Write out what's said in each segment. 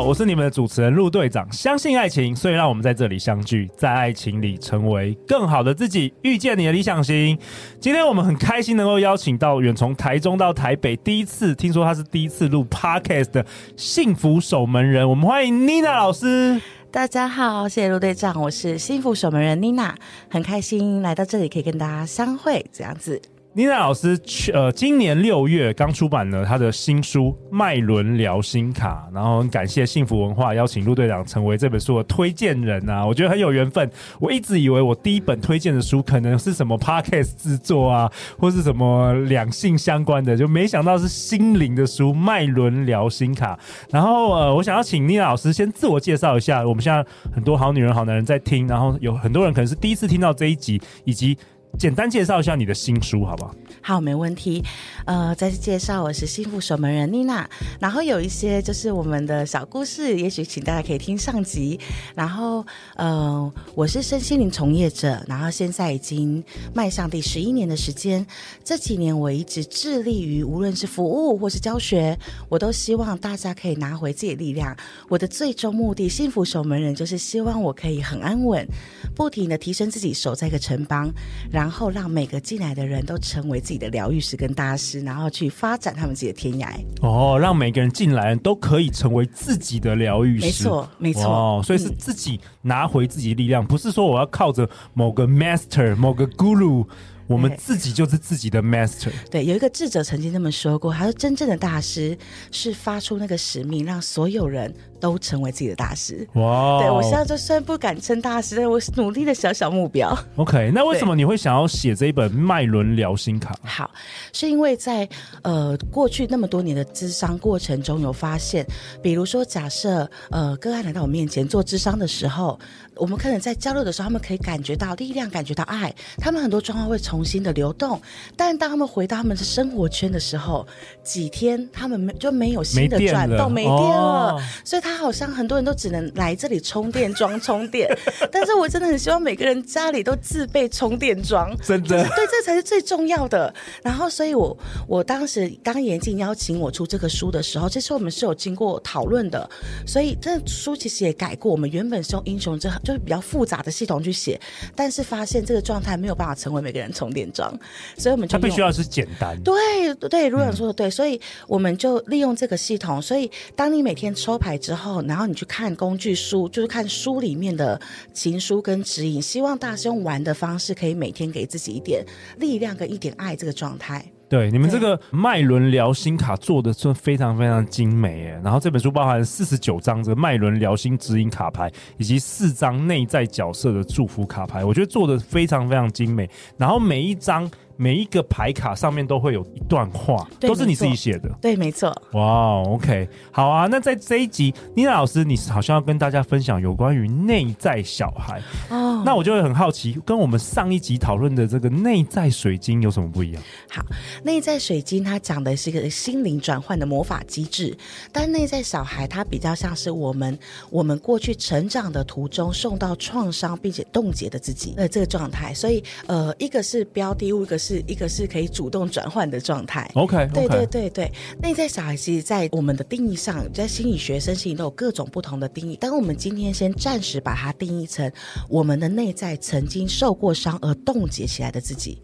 我是你们的主持人陆队长。相信爱情，所以让我们在这里相聚，在爱情里成为更好的自己，遇见你的理想型。今天我们很开心能够邀请到远从台中到台北，第一次听说他是第一次录 Podcast 的幸福守门人。我们欢迎 Nina 老师。大家好，谢谢陆队长，我是幸福守门人 Nina，很开心来到这里可以跟大家相会，这样子。妮娜老师去呃，今年六月刚出版了他的新书《脉轮疗心卡》，然后很感谢幸福文化邀请陆队长成为这本书的推荐人啊，我觉得很有缘分。我一直以为我第一本推荐的书可能是什么 Podcast 制作啊，或是什么两性相关的，就没想到是心灵的书《脉轮疗心卡》。然后呃，我想要请妮娜老师先自我介绍一下，我们现在很多好女人、好男人在听，然后有很多人可能是第一次听到这一集，以及。简单介绍一下你的新书，好不好？好，没问题。呃，再次介绍，我是幸福守门人妮娜。然后有一些就是我们的小故事，也许请大家可以听上集。然后，呃，我是身心灵从业者，然后现在已经迈向第十一年的时间。这几年我一直致力于，无论是服务或是教学，我都希望大家可以拿回自己的力量。我的最终目的，幸福守门人，就是希望我可以很安稳，不停的提升自己，守在一个城邦。然后让每个进来的人都成为自己的疗愈师跟大师，然后去发展他们自己的天涯。哦，让每个人进来都可以成为自己的疗愈师。没错，没错。哦，所以是自己拿回自己的力量，嗯，不是说我要靠着某个 master、某个 guru。我们自己就是自己的 master。对，有一个智者曾经这么说过，他说：“真正的大师是发出那个使命，让所有人都成为自己的大师。”哇！对，我现在就虽然不敢称大师，但我努力的小小目标。OK，那为什么你会想要写这一本脉轮聊心卡？好，是因为在呃过去那么多年的咨商过程中，有发现，比如说假设呃个案来到我面前做咨商的时候。我们可能在交流的时候，他们可以感觉到力量，感觉到爱，他们很多状况会重新的流动。但当他们回到他们的生活圈的时候，几天他们没就没有新的转动，没电了，没电了，哦，所以他好像很多人都只能来这里充电桩充电。但是我真的很希望每个人家里都自备充电桩，真的，就是，对，这才是最重要的。然后，所以我我当时当严静邀请我出这个书的时候，其实我们是有经过讨论的。所以这书其实也改过，我们原本是用英雄这。就是比较复杂的系统去写，但是发现这个状态没有办法成为每个人充电桩，所以我们就它必须要是简单。对对，如果说的对，所以我们就利用这个系统。所以当你每天抽牌之后，然后你去看工具书，就是看书里面的情书跟指引，希望大家用玩的方式，可以每天给自己一点力量跟一点爱这个状态。对，你们这个脉轮聊心卡做的是非常非常精美耶。然后这本书包含四十九张这个脉轮聊心指引卡牌，以及四张内在角色的祝福卡牌，我觉得做的非常非常精美。然后每一张。每一个牌卡上面都会有一段话，都是你自己写的。对，没错。哇、wow，OK，好啊。那在这一集，妮娜老师，你好像要跟大家分享有关于内在小孩。哦。那我就会很好奇，跟我们上一集讨论的这个内在水晶有什么不一样？好，内在水晶它讲的是一个心灵转换的魔法机制，但内在小孩它比较像是我们我们过去成长的途中受到创伤并且冻结的自己呃这个状态。所以呃，一个是标的物，一个是。是一个是可以主动转换的状态。OK，对对对对。内在小孩其实，在我们的定义上，在心理学、身心都有各种不同的定义。但我们今天先暂时把它定义成我们的内在曾经受过伤而冻结起来的自己。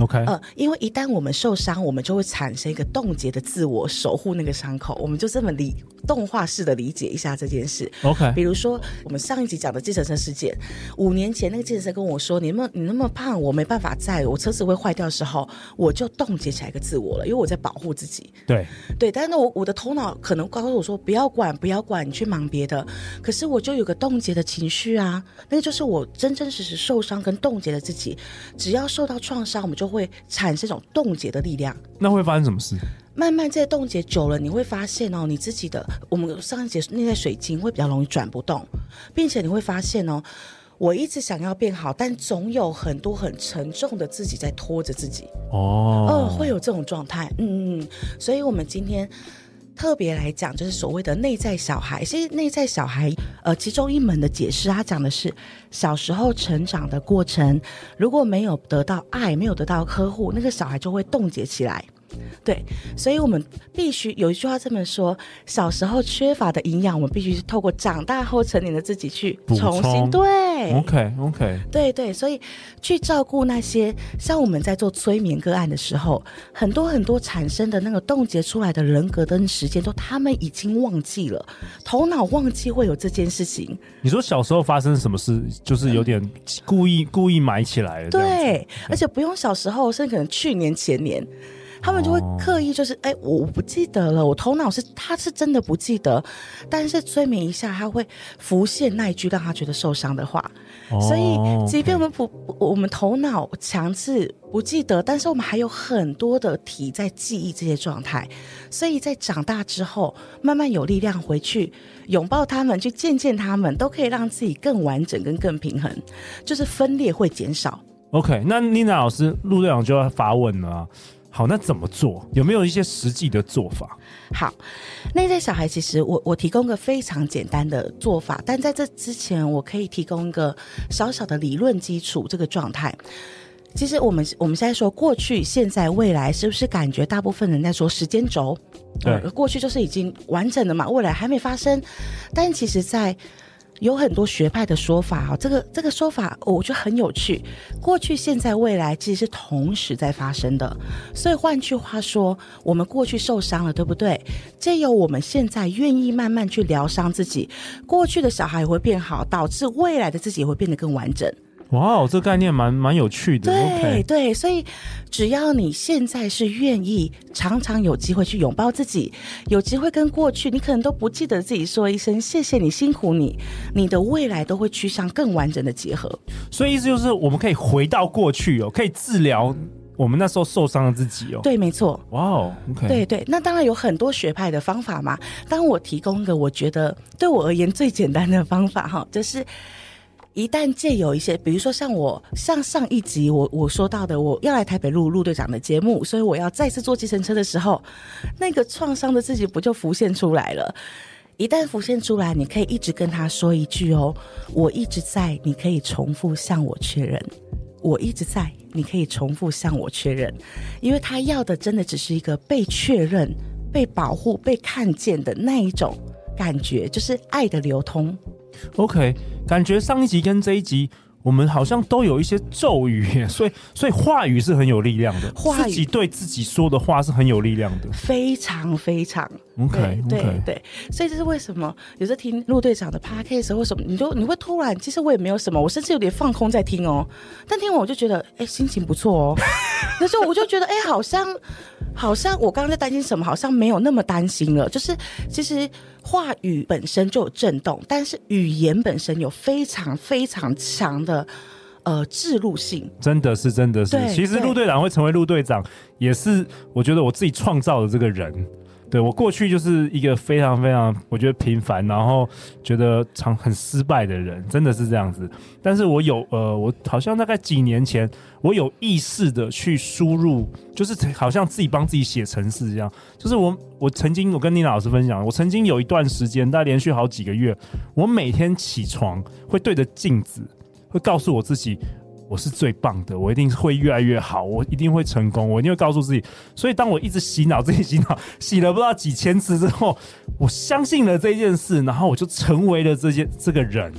OK，呃，因为一旦我们受伤，我们就会产生一个冻结的自我，守护那个伤口。我们就这么理动画式的理解一下这件事。OK，比如说我们上一集讲的计程车事件，五年前那个计程车跟我说：“你那么你那么胖，我没办法载，我车子会坏掉的时候，我就冻结起来一个自我了，因为我在保护自己。”对对，但是我我的头脑可能告诉我说：“不要管，不要管，你去忙别的。”可是我就有个冻结的情绪啊，那个就是我真真实实受伤跟冻结的自己。只要受到创伤，我们就会产生一种冻结的力量，那会发生什么事？慢慢在冻结久了，你会发现哦，你自己的我们上一节内在水晶会比较容易转不动，并且你会发现哦，我一直想要变好，但总有很多很沉重的自己在拖着自己。哦，哦，会有这种状态。嗯嗯，所以我们今天特别来讲，就是所谓的内在小孩。其实内在小孩，呃，其中一门的解释，他讲的是小时候成长的过程，如果没有得到爱，没有得到呵护，那个小孩就会冻结起来。对，所以我们必须有一句话这么说：小时候缺乏的营养，我们必须是透过长大后成年的自己去重新对。OK OK，对对，所以去照顾那些像我们在做催眠个案的时候，很多很多产生的那个冻结出来的人格跟时间，都他们已经忘记了，头脑忘记会有这件事情。你说小时候发生什么事，就是有点故意、嗯、故意埋起来了。对，而且不用小时候，甚至可能去年前年。他们就会刻意就是，哎、哦，我我不记得了，我头脑是他是真的不记得，但是催眠一下，他会浮现那一句让他觉得受伤的话。哦、所以，即便我们不，我们头脑强制不记得，但是我们还有很多的体在记忆这些状态。所以在长大之后，慢慢有力量回去拥抱他们，去见见他们，都可以让自己更完整跟更平衡，就是分裂会减少。OK，那妮娜老师陆队长就要发问了、啊。好，那怎么做？有没有一些实际的做法？好，内在小孩其实我我提供个非常简单的做法，但在这之前，我可以提供一个小小的理论基础。这个状态，其实我们我们现在说过去、现在、未来，是不是感觉大部分人在说时间轴？对、呃，过去就是已经完整的嘛，未来还没发生，但其实，在有很多学派的说法哦，这个这个说法我觉得很有趣。过去、现在、未来其实是同时在发生的，所以换句话说，我们过去受伤了，对不对？这由我们现在愿意慢慢去疗伤自己，过去的小孩也会变好，导致未来的自己也会变得更完整。哇哦，这个概念蛮蛮有趣的。对 Okay 对，所以只要你现在是愿意，常常有机会去拥抱自己，有机会跟过去你可能都不记得自己说一声谢谢你辛苦你，你的未来都会趋向更完整的结合。所以意思就是我们可以回到过去哦，可以治疗我们那时候受伤的自己哦。对，没错。哇哦，OK。对对，那当然有很多学派的方法嘛。当我提供一个，我觉得对我而言最简单的方法哈，就是。一旦借有一些，比如说像我，像上一集我我说到的，我要来台北录陆队长的节目，所以我要再次坐计程车的时候，那个创伤的自己不就浮现出来了？一旦浮现出来，你可以一直跟他说一句哦，我一直在，你可以重复向我确认，我一直在，你可以重复向我确认，因为他要的真的只是一个被确认、被保护、被看见的那一种感觉，就是爱的流通。OK，感觉上一集跟这一集，我们好像都有一些咒语，所以所以话语是很有力量的，话自己对自己说的话是很有力量的，非常非常。OK，对对对，所以这是为什么有时候听陆队长的 Podcast 为什么你就你会突然，其实我也没有什么，我甚至有点放空在听哦，但听完我就觉得，哎，心情不错哦，那时候我就觉得，哎，好像。好像我刚刚在担心什么，好像没有那么担心了。就是其实话语本身就有震动，但是语言本身有非常非常强的呃置入性。真的是，真的是。其实陆队长会成为陆队长，也是我觉得我自己创造的这个人。对，我过去就是一个非常非常我觉得平凡，然后觉得常很失败的人，真的是这样子。但是我有呃，我好像大概几年前，我有意识的去输入，就是好像自己帮自己写程式这样。就是我我曾经我跟妮娜老师分享，我曾经有一段时间，大概连续好几个月，我每天起床会对着镜子，会告诉我自己。我是最棒的，我一定会越来越好，我一定会成功，我一定会告诉自己。所以，当我一直洗脑自己洗脑，洗了不知道几千次之后，我相信了这件事，然后我就成为了这件这个人。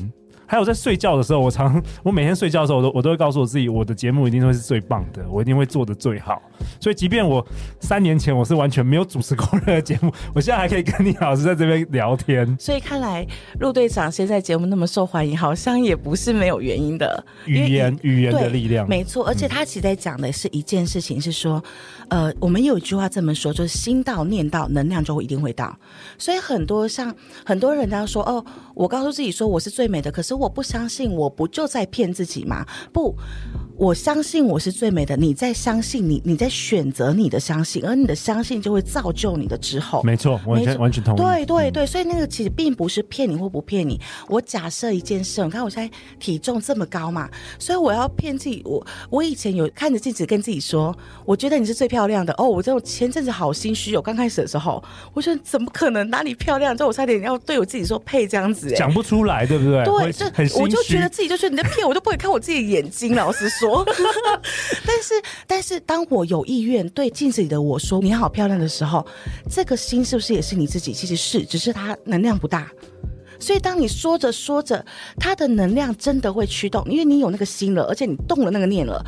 还有在睡觉的时候，我常 我每天睡觉的时候，我都我都会告诉我自己，我的节目一定会是最棒的，我一定会做的最好。所以，即便我三年前我是完全没有主持过任何节目，我现在还可以跟你老师在这边聊天。所以看来陆队长现在节目那么受欢迎，好像也不是没有原因的。语言语言的力量，没错。而且他其实在讲的是一件事情，是说，嗯、呃，我们有一句话这么说，就是心到念到，能量就会一定会到。所以很多像很多人都要说，哦，我告诉自己说我是最美的，可是。我不相信，我不就在骗自己吗？不，我相信我是最美的，你在相信你，你在选择你的相信，而你的相信就会造就你的之后。没错，完全完全同意。对对对，所以那个其实并不是骗你或不骗你。我假设一件事，你看我现在体重这么高嘛，所以我要骗自己。我我以前有看着镜子跟自己说，我觉得你是最漂亮的。哦，我这种前阵子好心虚哦，刚开始的时候，我觉得怎么可能哪里漂亮？之后我差点要对我自己说配这样子，讲不出来，对不对？对，就我就觉得自己就觉得你在骗我，就不会看我自己的眼睛。老实说。但是，但是，当我有意愿对镜子里的我说“你好漂亮”的时候，这个心是不是也是你自己？其实是，只是它能量不大。所以，当你说着说着，它的能量真的会驱动，因为你有那个心了，而且你动了那个念了。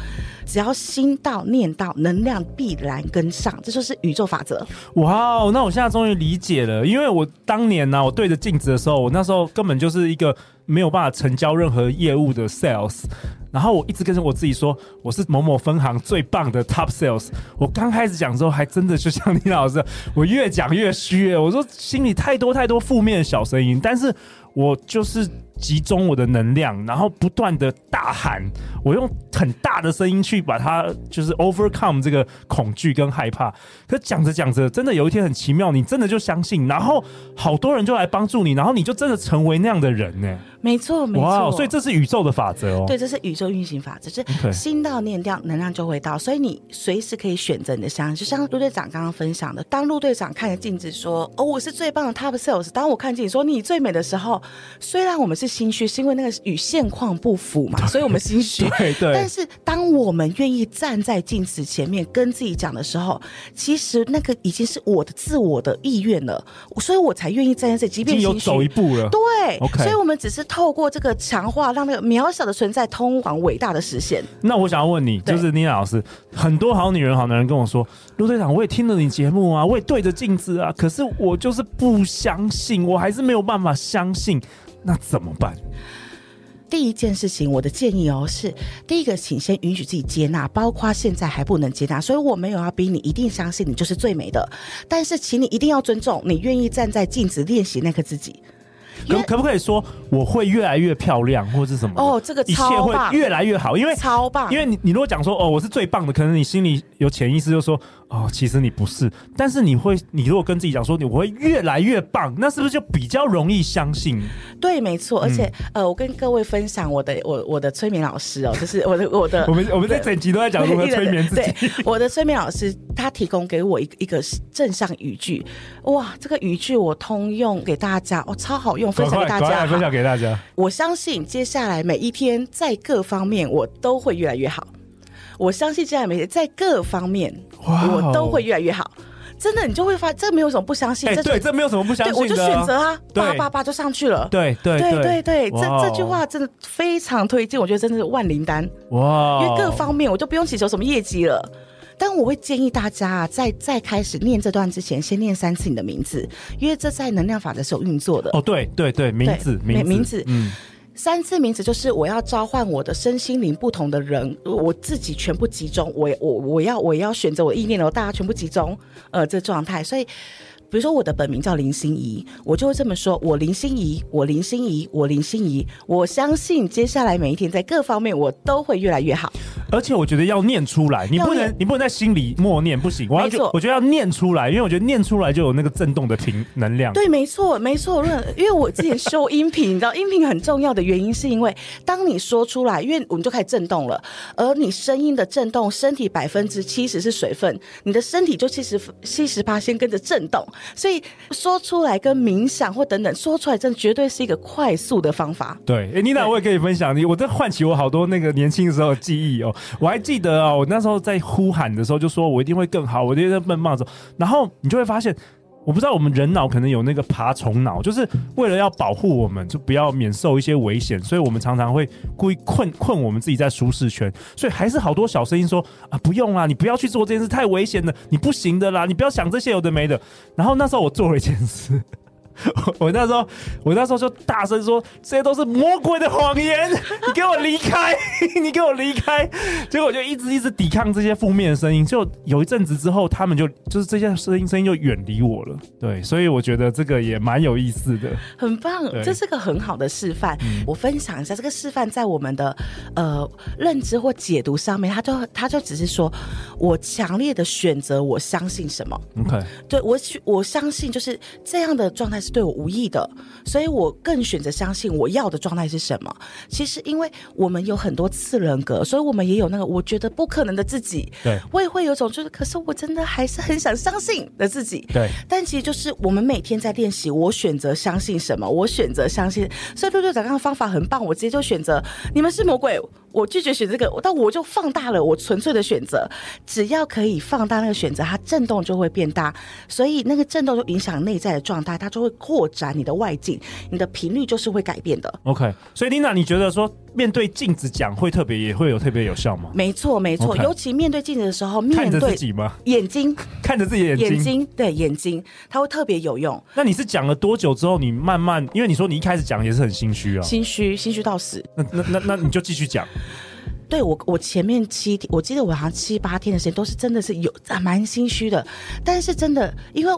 只要心到念到，能量必然跟上，这就是宇宙法则。哇，那我现在终于理解了，因为我当年呢、我对着镜子的时候，我那时候根本就是一个没有办法成交任何业务的 sales。然后我一直跟着我自己说，我是某某分行最棒的 top sales。我刚开始讲之后，还真的就像李老师，我越讲越虚。我说心里太多太多负面的小声音，但是我就是集中我的能量，然后不断的大喊，我用很大的声音去把它就是 overcome 这个恐惧跟害怕。可讲着讲着，真的有一天很奇妙，你真的就相信，然后好多人就来帮助你，然后你就真的成为那样的人呢。没错，没错。哇，所以这是宇宙的法则哦。对，这是宇宙运行法则，就是心到念掉，能量就会到。所以你随时可以选择你的相信。就像陆队长刚刚分享的，当陆队长看着镜子说：“哦，我是最棒的 Top Sales。”当我看镜子说：“你最美”的时候，虽然我们是心虚，是因为那个与现况不符嘛，所以我们心虚。对对。但是当我们愿意站在镜子前面跟自己讲的时候，其实那个已经是我的自我的意愿了，所以我才愿意站在这里，即便心虚。有走一步了。对。OK。所以我们只是。透过这个强化，让那个渺小的存在通往伟大的实现。那我想要问你，就是妮娜老师，很多好女人、好男人跟我说，陆队长，我也听了你节目啊，我也对着镜子啊，可是我就是不相信，我还是没有办法相信，那怎么办？第一件事情，我的建议哦，是第一个，请先允许自己接纳，包括现在还不能接纳，所以我没有要逼你一定相信你就是最美的，但是请你一定要尊重你愿意站在镜子练习那个自己。可可不可以说我会越来越漂亮，或是什么？哦，这个超棒，一切会越来越好，因为超棒。因为你你如果讲说哦，我是最棒的，可能你心里有潜意识就说哦，其实你不是。但是你会，你如果跟自己讲说你我会越来越棒，那是不是就比较容易相信？对，没错。而且、嗯、呃，我跟各位分享我的我我的催眠老师哦，就是我的我的，我 们我们在整集都在讲如何催眠自己。对，我的催眠老师他提供给我一个一个正向语句，哇，这个语句我通用给大家，哦，超好用，分享给大家。分享给大家。我相信接下来每一天在各方面我都会越来越好。我相信接下来每天在各方面我都会越来越好。真的，你就会发这没有什么不相信。这对，这没有什么不相信。我就选择啊，叭叭叭就上去了。对对对对对，这这句话真的非常推荐。我觉得真的是万灵丹哇！因为各方面我就不用祈求什么业绩了。但我会建议大家啊，在在开始念这段之前，先念三次你的名字，因为这在能量法则是有运作的。哦，对对对，名字名字名字，嗯，三次名字就是我要召唤我的身心灵不同的人，我自己全部集中，我我我要我要选择我意念的，大家全部集中，呃，这状态，所以。比如说我的本名叫林心怡，我就会这么说：我林心怡，我林心怡，我林心怡。我相信接下来每一天在各方面我都会越来越好。而且我觉得要念出来，你不能你不能在心里默念，不行。我要就我觉得要念出来，因为我觉得念出来就有那个震动的频能量。对，没错，没错。因为我之前修音频，你知道音频很重要的原因是因为当你说出来，因为我们就开始震动了，而你声音的震动，身体百分之七十是水分，你的身体就七十七十八先跟着震动。所以说出来跟冥想或等等说出来，真的绝对是一个快速的方法。对，哎、欸，妮娜，我也可以分享你，我在唤起我好多那个年轻时候的记忆哦。我还记得啊、哦，我那时候在呼喊的时候，就说我一定会更好，我一定在奔冒着。然后你就会发现。我不知道我们人脑可能有那个爬虫脑，就是为了要保护我们，就不要免受一些危险，所以我们常常会故意困困我们自己在舒适圈。所以还是好多小声音说啊，不用啦，你不要去做这件事，太危险了，你不行的啦，你不要想这些有的没的。然后那时候我做了一件事，我，我那时候，我那时候就大声说：“这些都是魔鬼的谎言，你给我离开，你给我离开。”结果我就一直一直抵抗这些负面的声音。就有一阵子之后，他们就就是这些声音声音就远离我了。对，所以我觉得这个也蛮有意思的，很棒，这是个很好的示范。嗯、我分享一下这个示范，在我们的呃认知或解读上面，他就他就只是说我强烈的选择，我相信什么。OK，对我我相信就是这样的状态是对我无益的，所以我更选择相信我要的状态是什么。其实，因为我们有很多次人格，所以我们也有那个我觉得不可能的自己。对，我也会有种就是，可是我真的还是很想相信的自己。对，但其实就是我们每天在练习，我选择相信什么，我选择相信。所以陆队长刚刚方法很棒，我直接就选择你们是魔鬼，我拒绝选这个，但我就放大了我纯粹的选择。只要可以放大那个选择，它震动就会变大，所以那个震动就影响内在的状态，它就会扩展你的外境，你的频率就是会改变的。OK，所以 Lina，你觉得说面对镜子讲会特别也会有特别有效吗？没错，没错尤其面对镜子的时候，面对自己吗？眼睛看着自己的眼睛，眼睛对眼睛，它会特别有用。那你是讲了多久之后，你慢慢，因为你说你一开始讲也是很心虚啊，心虚，心虚到死。那那那那你就继续讲。对我，我前面七天，我记得我好像七八天的时间都是真的是有蛮心虚的，但是真的，因为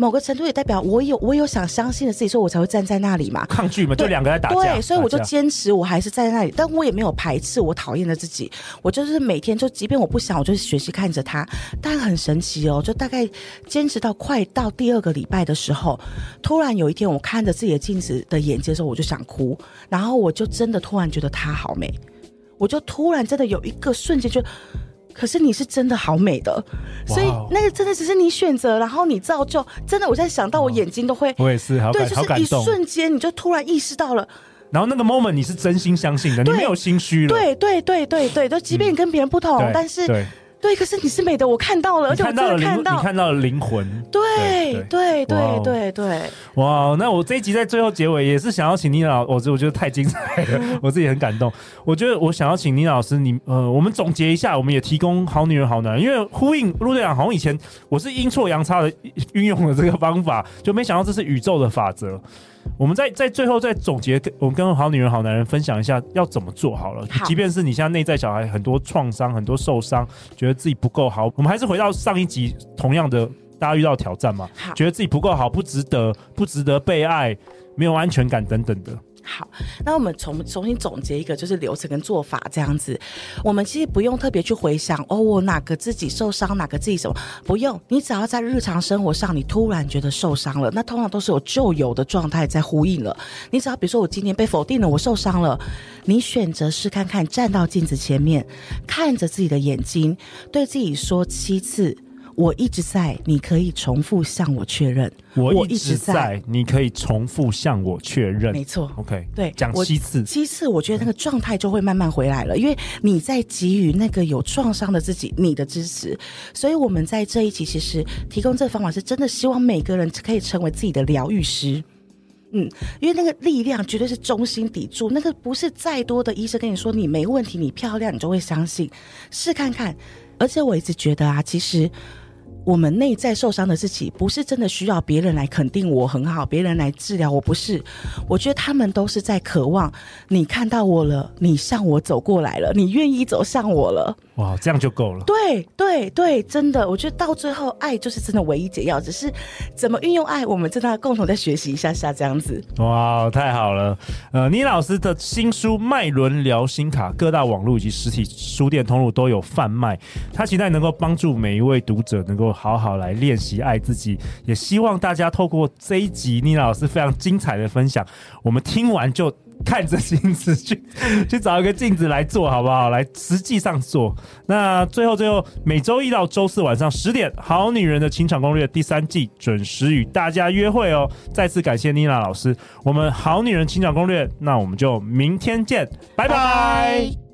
某个程度也代表我有我有想相信的自己，所以我才会站在那里嘛。抗拒嘛，就两个在打架。对，所以我就坚持，我还是站在那里，但我也没有排斥我讨厌的自己。我就是每天就，即便我不想，我就学习看着他。但很神奇哦，就大概坚持到快到第二个礼拜的时候，突然有一天，我看着自己的镜子的眼睛的时候，我就想哭，然后我就真的突然觉得她好美。我就突然真的有一个瞬间就，可是你是真的好美的。所以那个真的只是你选择，然后你造就，真的我在想到我眼睛都会，我也是，对，就是一瞬间你就突然意识到了，然后那个 moment 你是真心相信的，你没有心虚了，对对对对对，就即便你跟别人不同，嗯、但是。对，可是你是美的，我看到了，而且我真的看到，你看到了灵魂。对对对对对。哇，那我这一集在最后结尾也是想要请妮娜老，我我觉得太精彩了，我自己很感动。我觉得我想要请妮娜老师，你呃，我们总结一下，我们也提供好女人好男人，因为呼应陆队长，好像以前我是阴错阳差的运用了这个方法，就没想到这是宇宙的法则。我们在在最后再总结，我们跟好女人好男人分享一下要怎么做好了。好，即便是你现在内在小孩很多创伤、很多受伤，觉得自己不够好，我们还是回到上一集同样的，大家遇到挑战嘛，觉得自己不够好，不值得，不值得被爱，没有安全感等等的。好，那我们重重新总结一个，就是流程跟做法这样子。我们其实不用特别去回想哦，我哪个自己受伤，哪个自己什么，不用。你只要在日常生活上，你突然觉得受伤了，那通常都是有旧有的状态在呼应了。你只要比如说，我今天被否定了，我受伤了，你选择试看看，站到镜子前面，看着自己的眼睛，对自己说七次。我一直在，你可以重复向我确认。我一直在，你可以重复向我确认。没错，OK，对，讲七次，七次，我觉得那个状态就会慢慢回来了，因为你在给予那个有创伤的自己你的支持。所以我们在这一期其实提供这个方法，是真的希望每个人可以成为自己的疗愈师。嗯，因为那个力量绝对是中心砥柱，那个不是再多的医生跟你说你没问题，你漂亮，你就会相信。试看看，而且我一直觉得啊，其实。我们内在受伤的自己，不是真的需要别人来肯定我很好，别人来治疗我，不是。我觉得他们都是在渴望你看到我了，你向我走过来了，你愿意走向我了。哇，这样就够了。对对对，真的，我觉得到最后，爱就是真的唯一解药。只是怎么运用爱，我们真的要共同再学习一下下这样子。哇，太好了。呃，倪老师的新书《脉轮疗心卡》，各大网络以及实体书店通路都有贩卖。他期待能够帮助每一位读者能够好好来练习爱自己。也希望大家透过这一集倪老师非常精彩的分享，我们听完就。看着镜子去 去找一个镜子来做好不好？来实际上做。那最后最后，每周一到周四晚上十点，《好女人的情场攻略》第三季准时与大家约会哦。再次感谢妮娜老师，我们《好女人情场攻略》，那我们就明天见，拜拜。拜拜。